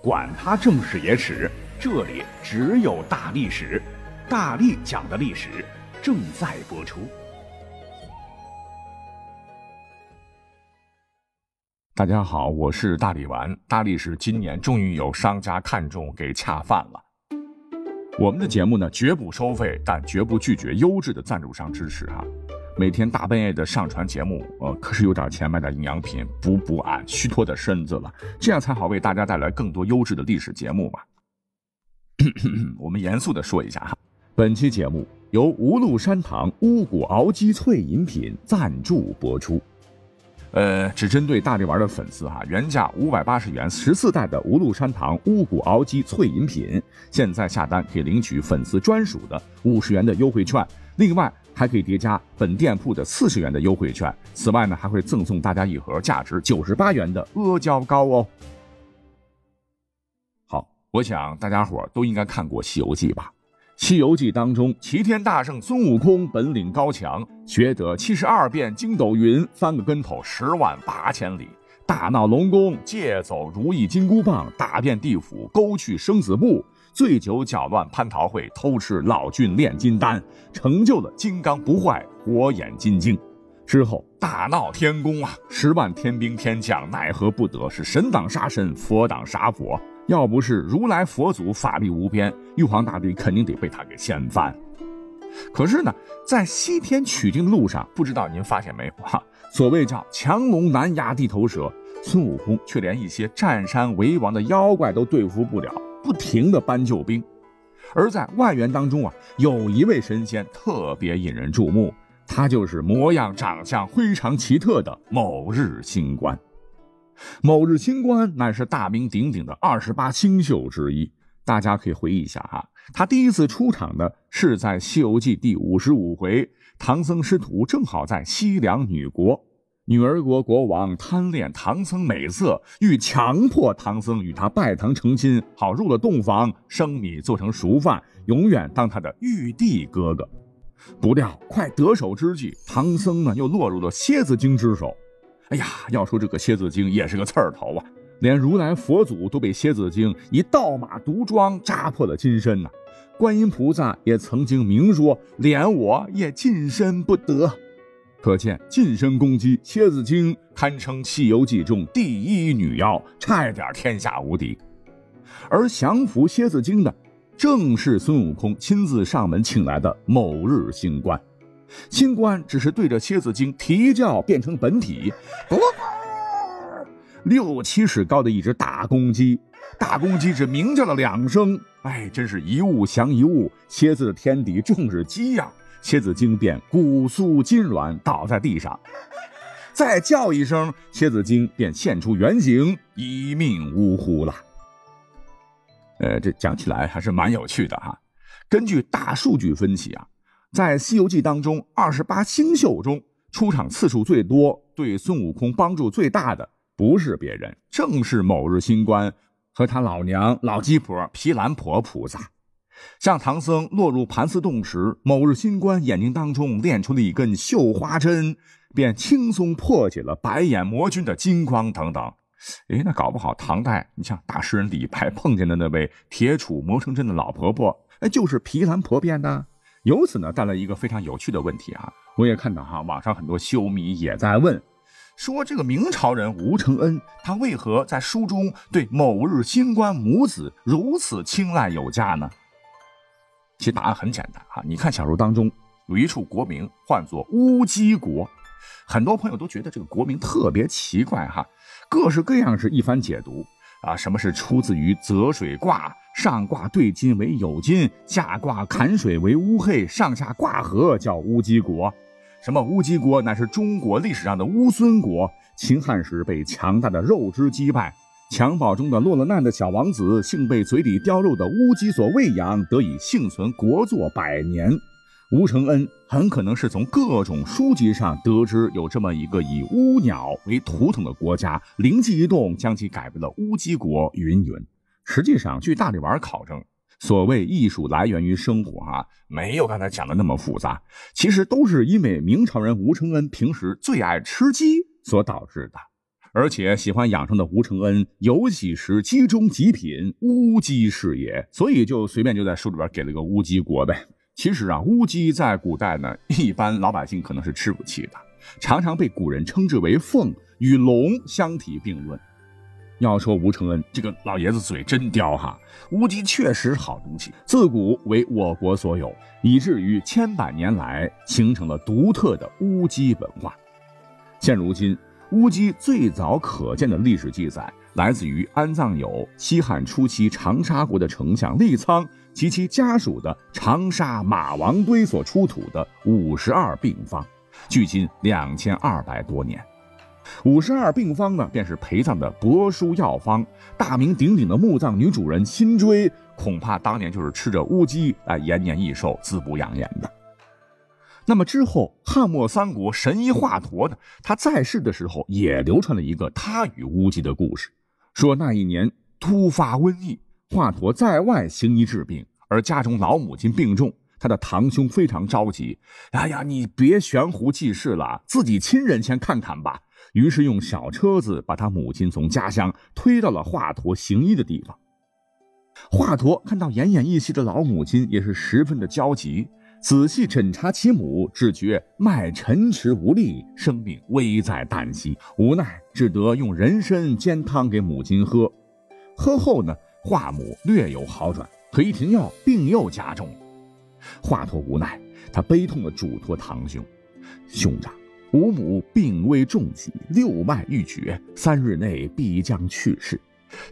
管他正史野史，这里只有大历史，大力讲的历史正在播出。大家好，我是大力丸。大力士今年终于有商家看中，给恰饭了。我们的节目呢，绝不收费，但绝不拒绝优质的赞助商支持哈。每天大半夜的上传节目，呃，可是有点钱买点营养品补补俺虚脱的身子了，这样才好为大家带来更多优质的历史节目嘛。我们严肃的说一下哈，本期节目由无禄山堂乌骨熬鸡脆饮品赞助播出。呃，只针对大力丸的粉丝哈，原价五百八十元十四袋的无禄山堂乌骨熬鸡脆饮品，现在下单可以领取粉丝专属的五十元的优惠券，另外。还可以叠加本店铺的四十元的优惠券，此外呢，还会赠送大家一盒价值九十八元的阿胶糕哦。好，我想大家伙都应该看过《西游记》吧？《西游记》当中，齐天大圣孙悟空本领高强，学得七十二变筋斗云，翻个跟头十万八千里，大闹龙宫，借走如意金箍棒，打遍地府，勾去生死簿。醉酒搅乱蟠桃会，偷吃老君炼金丹，成就了金刚不坏火眼金睛。之后大闹天宫啊，十万天兵天将奈何不得，是神挡杀神，佛挡杀佛。要不是如来佛祖法力无边，玉皇大帝肯定得被他给掀翻。可是呢，在西天取经的路上，不知道您发现没有哈？所谓叫强龙难压地头蛇，孙悟空却连一些占山为王的妖怪都对付不了。不停的搬救兵，而在外援当中啊，有一位神仙特别引人注目，他就是模样长相非常奇特的某日星官。某日星官乃是大名鼎鼎的二十八星宿之一，大家可以回忆一下啊，他第一次出场呢是在《西游记》第五十五回，唐僧师徒正好在西凉女国。女儿国国王贪恋唐僧美色，欲强迫唐僧与他拜堂成亲，好入了洞房，生米做成熟饭，永远当他的玉帝哥哥。不料快得手之际，唐僧呢又落入了蝎子精之手。哎呀，要说这个蝎子精也是个刺儿头啊，连如来佛祖都被蝎子精以倒马毒桩扎破了金身呐。观音菩萨也曾经明说，连我也近身不得。可见近身攻击蝎子精，堪称《西游记》中第一女妖，差一点天下无敌。而降服蝎子精的，正是孙悟空亲自上门请来的某日星官。星官只是对着蝎子精啼叫，变成本体，不六七尺高的一只大公鸡。大公鸡只鸣叫了两声，哎，真是一物降一物，蝎子的天敌正是鸡呀。蝎子精便骨酥筋软，倒在地上。再叫一声，蝎子精便现出原形，一命呜呼了。呃，这讲起来还是蛮有趣的哈。根据大数据分析啊，在《西游记》当中，二十八星宿中出场次数最多、对孙悟空帮助最大的，不是别人，正是某日星官和他老娘老鸡婆毗蓝婆菩萨。像唐僧落入盘丝洞时，某日星官眼睛当中炼出了一根绣花针，便轻松破解了白眼魔君的金光等等。哎，那搞不好唐代你像大诗人李白碰见的那位铁杵磨成针的老婆婆，哎，就是毗蓝婆变的。由此呢，带来一个非常有趣的问题啊！我也看到哈，网上很多修迷也在问，说这个明朝人吴承恩，他为何在书中对某日星官母子如此青睐有加呢？其实答案很简单哈，你看小说当中有一处国名唤作乌鸡国，很多朋友都觉得这个国名特别奇怪哈，各式各样是一番解读啊，什么是出自于泽水卦，上卦兑金为酉金，下卦坎水为乌黑，上下卦合叫乌鸡国，什么乌鸡国乃是中国历史上的乌孙国，秦汉时被强大的肉之击败。襁褓中的落了难的小王子，幸被嘴里叼肉的乌鸡所喂养，得以幸存国祚百年。吴承恩很可能是从各种书籍上得知有这么一个以乌鸟为图腾的国家，灵机一动将其改为了乌鸡国。云云。实际上，据大力丸考证，所谓艺术来源于生活，哈，没有刚才讲的那么复杂。其实都是因为明朝人吴承恩平时最爱吃鸡所导致的。而且喜欢养生的吴承恩，有喜时鸡中极品乌鸡是也，所以就随便就在书里边给了个乌鸡国呗。其实啊，乌鸡在古代呢，一般老百姓可能是吃不起的，常常被古人称之为凤，与龙相提并论。要说吴承恩这个老爷子嘴真刁哈，乌鸡确实好东西，自古为我国所有，以至于千百年来形成了独特的乌鸡文化。现如今，乌鸡最早可见的历史记载，来自于安葬有西汉初期长沙国的丞相利苍。及其家属的长沙马王堆所出土的五十二病方，距今两千二百多年。五十二病方呢，便是陪葬的帛书药方。大名鼎鼎的墓葬女主人辛追，恐怕当年就是吃着乌鸡来延年益寿、滋补养颜的。那么之后，汉末三国神医华佗呢，他在世的时候也流传了一个他与乌鸡的故事，说那一年突发瘟疫。华佗在外行医治病，而家中老母亲病重，他的堂兄非常着急。哎呀，你别悬壶济世了，自己亲人先看看吧。于是用小车子把他母亲从家乡推到了华佗行医的地方。华佗看到奄奄一息的老母亲，也是十分的焦急。仔细诊查其母，只觉脉沉迟无力，生命危在旦夕。无奈只得用人参煎汤给母亲喝。喝后呢？华母略有好转，可一停药，病又加重了。华佗无奈，他悲痛地嘱托堂兄：“兄长，吾母病危重疾，六脉欲绝，三日内必将去世，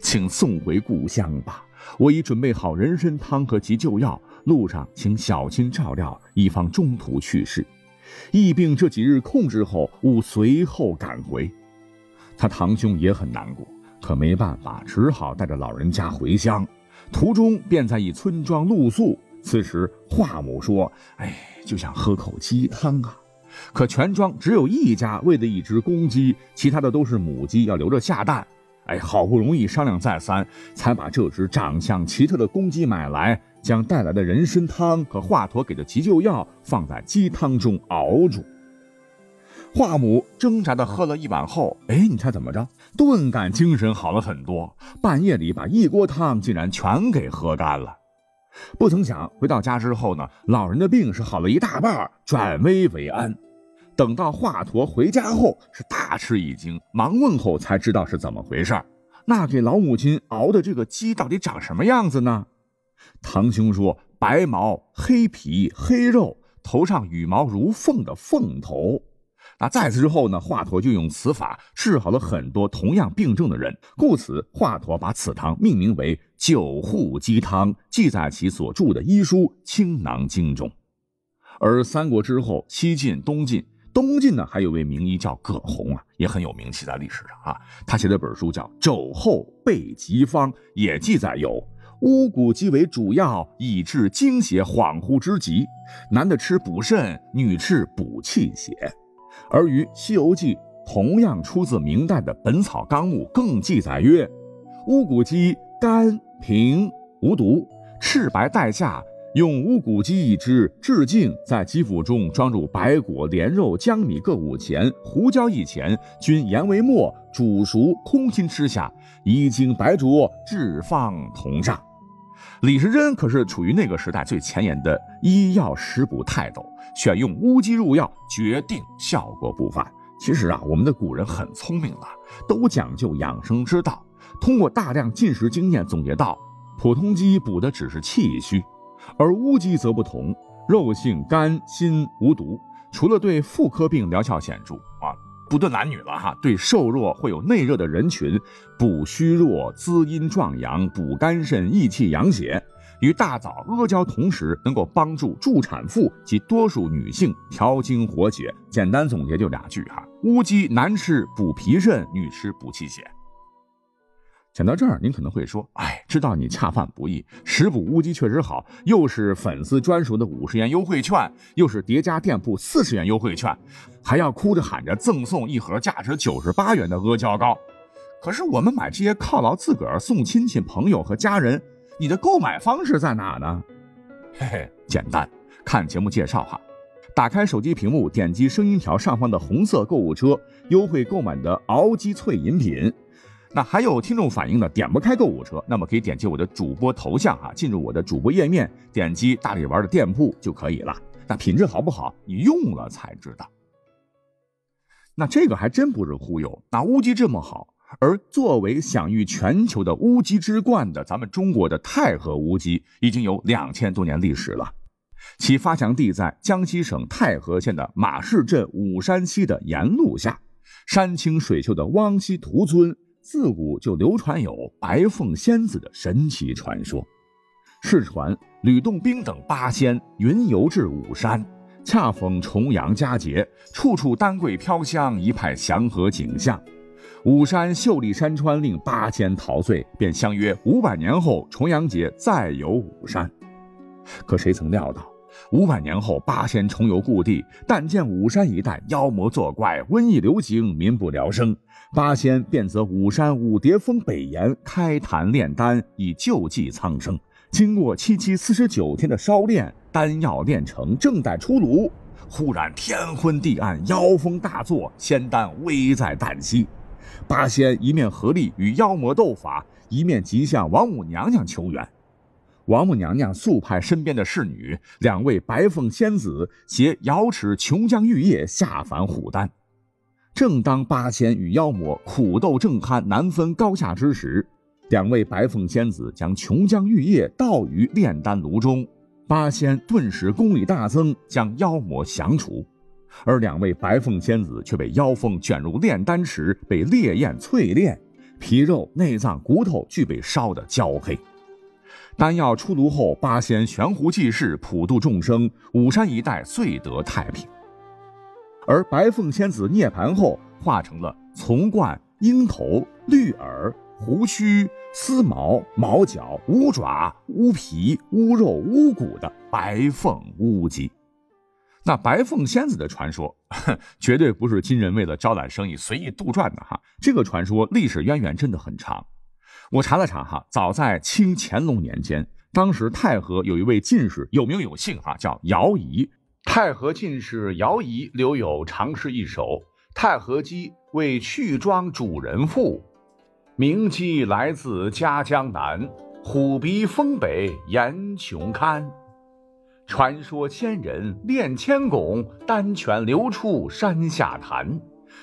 请送回故乡吧。我已准备好人参汤和急救药，路上请小青照料，以防中途去世。疫病这几日控制后，吾随后赶回。”他堂兄也很难过。可没办法，只好带着老人家回乡。途中便在一村庄露宿。此时华母说：“哎，就想喝口鸡汤啊！”可全庄只有一家喂的一只公鸡，其他的都是母鸡，要留着下蛋。哎，好不容易商量再三，才把这只长相奇特的公鸡买来，将带来的人参汤和华佗给的急救药放在鸡汤中熬煮。华母挣扎的喝了一碗后，哎，你猜怎么着？顿感精神好了很多。半夜里把一锅汤竟然全给喝干了。不曾想回到家之后呢，老人的病是好了一大半，转危为安。等到华佗回家后，是大吃一惊，忙问候才知道是怎么回事。那给老母亲熬的这个鸡到底长什么样子呢？堂兄说：白毛黑皮黑肉，头上羽毛如凤的凤头。那在此之后呢，华佗就用此法治好了很多同样病症的人，故此华佗把此汤命名为九护鸡汤，记在其所著的医书《青囊经》中。而三国之后，西晋、东晋，东晋呢还有位名医叫葛洪啊，也很有名气在历史上啊。他写的本书叫《肘后备急方》，也记载有乌骨鸡为主药，以治精血恍惚之疾，男的吃补肾，女吃补气血。而于《西游记》同样出自明代的《本草纲目》，更记载曰：乌骨鸡甘平无毒，赤白带下，用乌骨鸡一只，治净，在鸡腹中装入白果、莲肉、江米各五钱，胡椒一钱，均研为末，煮熟，空心吃下，一经白灼，置放同上。李时珍可是处于那个时代最前沿的医药食补泰斗。选用乌鸡入药，决定效果不凡。其实啊，我们的古人很聪明了，都讲究养生之道。通过大量进食经验总结到，普通鸡补的只是气虚，而乌鸡则不同，肉性甘辛无毒，除了对妇科病疗效显著啊，不论男女了哈，对瘦弱会有内热的人群，补虚弱、滋阴壮阳、补肝肾、益气养血。与大枣、阿胶同时，能够帮助助产妇及多数女性调经活血。简单总结就俩句哈：乌鸡男吃补脾肾，女吃补气血。讲到这儿，您可能会说：“哎，知道你恰饭不易，食补乌鸡确实好，又是粉丝专属的五十元优惠券，又是叠加店铺四十元优惠券，还要哭着喊着赠送一盒价值九十八元的阿胶糕。可是我们买这些犒劳自个儿、送亲戚朋友和家人。”你的购买方式在哪呢？嘿嘿，简单，看节目介绍哈。打开手机屏幕，点击声音条上方的红色购物车，优惠购买的熬鸡脆饮品。那还有听众反映呢，点不开购物车，那么可以点击我的主播头像啊，进入我的主播页面，点击大力丸的店铺就可以了。那品质好不好，你用了才知道。那这个还真不是忽悠，那乌鸡这么好，而作为享誉全球的乌鸡之冠的咱们中国的太和乌鸡，已经有两千多年历史了。其发祥地在江西省太和县的马市镇武山溪的沿路下，山清水秀的汪溪屠村，自古就流传有白凤仙子的神奇传说。世传吕洞宾等八仙云游至武山，恰逢重阳佳节，处处丹桂飘香，一派祥和景象。武山秀丽山川令八仙陶醉，便相约五百年后重阳节再游武山。可谁曾料到？五百年后，八仙重游故地，但见武山一带妖魔作怪，瘟疫流行，民不聊生。八仙便择武山五叠峰北岩开坛炼丹，以救济苍生。经过七七四十九天的烧炼，丹药炼成，正待出炉，忽然天昏地暗，妖风大作，仙丹危在旦夕。八仙一面合力与妖魔斗法，一面急向王母娘娘求援。王母娘娘速派身边的侍女，两位白凤仙子携瑶池琼浆玉液下凡虎丹。正当八仙与妖魔苦斗正酣、难分高下之时，两位白凤仙子将琼浆玉液倒于炼丹炉中，八仙顿时功力大增，将妖魔降除。而两位白凤仙子却被妖风卷入炼丹池，被烈焰淬炼，皮肉、内脏、骨头俱被烧得焦黑。丹药出炉后，八仙悬壶济世，普度众生，武山一带遂得太平。而白凤仙子涅槃后，化成了丛冠、鹰头、绿耳、胡须、丝毛、毛角、乌爪、乌皮、乌肉、乌骨的白凤乌鸡。那白凤仙子的传说，绝对不是今人为了招揽生意随意杜撰的哈。这个传说历史渊源真的很长。我查了查哈，早在清乾隆年间，当时太和有一位进士有名有姓哈，叫姚仪。太和进士姚仪留有长诗一首：“太和鸡为去庄主人妇，名鸡来自嘉江南，虎鼻峰北岩穷堪。传说仙人炼千汞，丹泉流出山下潭。”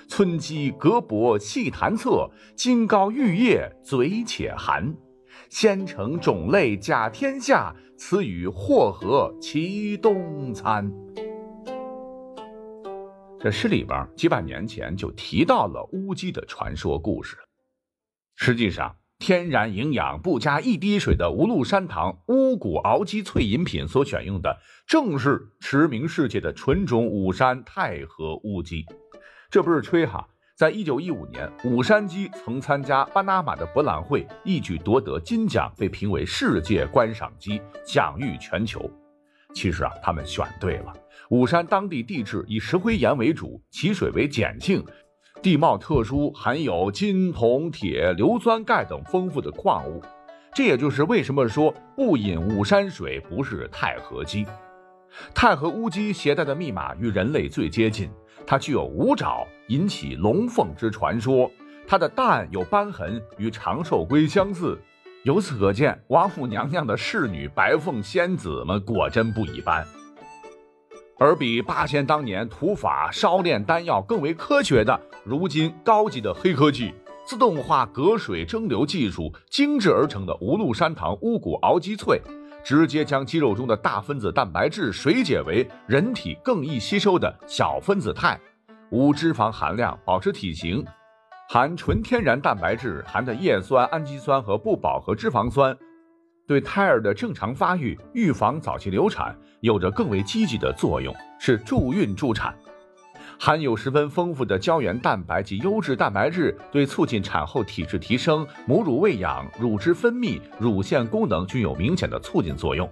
村鸡隔薄细弹侧，金膏玉液嘴且含。仙成种类甲天下，此与祸合其东餐。这诗里边几百年前就提到了乌鸡的传说故事。实际上，天然营养不加一滴水的无禄山堂乌骨熬鸡脆饮品所选用的，正是驰名世界的纯种武山太和乌鸡。这不是吹哈，在一九一五年，武山鸡曾参加巴拿马的博览会，一举夺得金奖，被评为世界观赏鸡，享誉全球。其实啊，他们选对了。武山当地地质以石灰岩为主，其水为碱性，地貌特殊，含有金、铜、铁、硫酸钙等丰富的矿物。这也就是为什么说不饮武山水不是太和鸡。太和乌鸡携带的密码与人类最接近。它具有五爪，引起龙凤之传说。它的蛋有斑痕，与长寿龟相似。由此可见，王母娘娘的侍女白凤仙子们果真不一般。而比八仙当年土法烧炼丹药更为科学的，如今高级的黑科技——自动化隔水蒸馏技术精制而成的无禄山堂乌骨熬鸡脆。直接将肌肉中的大分子蛋白质水解为人体更易吸收的小分子肽，无脂肪含量，保持体型，含纯天然蛋白质，含的叶酸、氨基酸和不饱和脂肪酸，对胎儿的正常发育、预防早期流产有着更为积极的作用，是助孕助产。含有十分丰富的胶原蛋白及优质蛋白质，对促进产后体质提升、母乳喂养、乳汁分泌、乳腺功能均有明显的促进作用。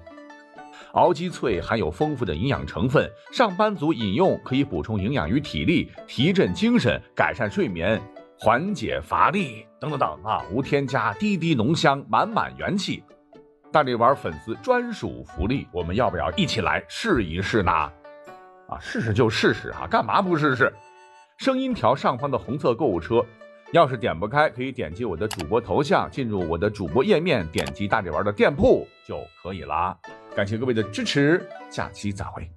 熬鸡脆含有丰富的营养成分，上班族饮用可以补充营养与体力，提振精神，改善睡眠，缓解乏力等等等啊！无添加，滴滴浓香，满满元气。大力丸粉丝专属福利，我们要不要一起来试一试呢？啊，试试就试试哈，干嘛不试试？声音条上方的红色购物车，要是点不开，可以点击我的主播头像，进入我的主播页面，点击大力丸的店铺就可以啦。感谢各位的支持，下期再会。